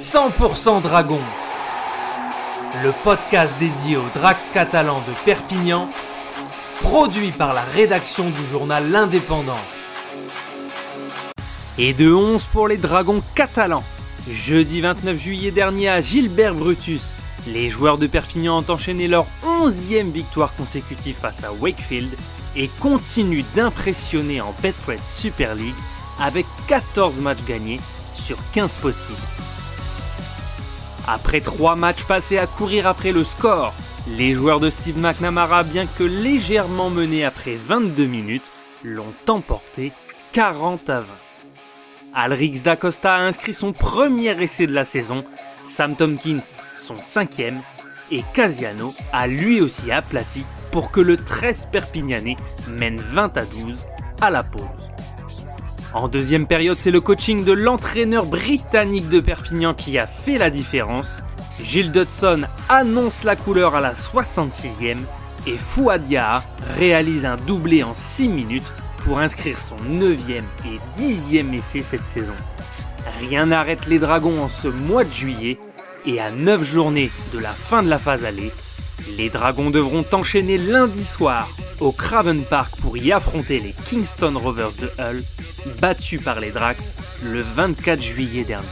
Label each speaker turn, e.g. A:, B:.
A: 100% Dragon, le podcast dédié aux Drax catalans de Perpignan, produit par la rédaction du journal L'Indépendant. Et de 11 pour les Dragons catalans. Jeudi 29 juillet dernier à Gilbert Brutus, les joueurs de Perpignan ont enchaîné leur 11e victoire consécutive face à Wakefield et continuent d'impressionner en Betfred Super League avec 14 matchs gagnés sur 15 possibles. Après 3 matchs passés à courir après le score, les joueurs de Steve McNamara, bien que légèrement menés après 22 minutes, l'ont emporté 40 à 20. Alrix D'Acosta a inscrit son premier essai de la saison, Sam Tompkins son cinquième, et Casiano a lui aussi aplati pour que le 13 Perpignanais mène 20 à 12 à la pause. En deuxième période, c'est le coaching de l'entraîneur britannique de Perpignan qui a fait la différence. Gilles Dodson annonce la couleur à la 66e et Fouadia réalise un doublé en 6 minutes pour inscrire son 9e et 10e essai cette saison. Rien n'arrête les Dragons en ce mois de juillet et à 9 journées de la fin de la phase allée, les Dragons devront enchaîner lundi soir au Craven Park pour y affronter les Kingston Rovers de Hull, battus par les Drax le 24 juillet dernier.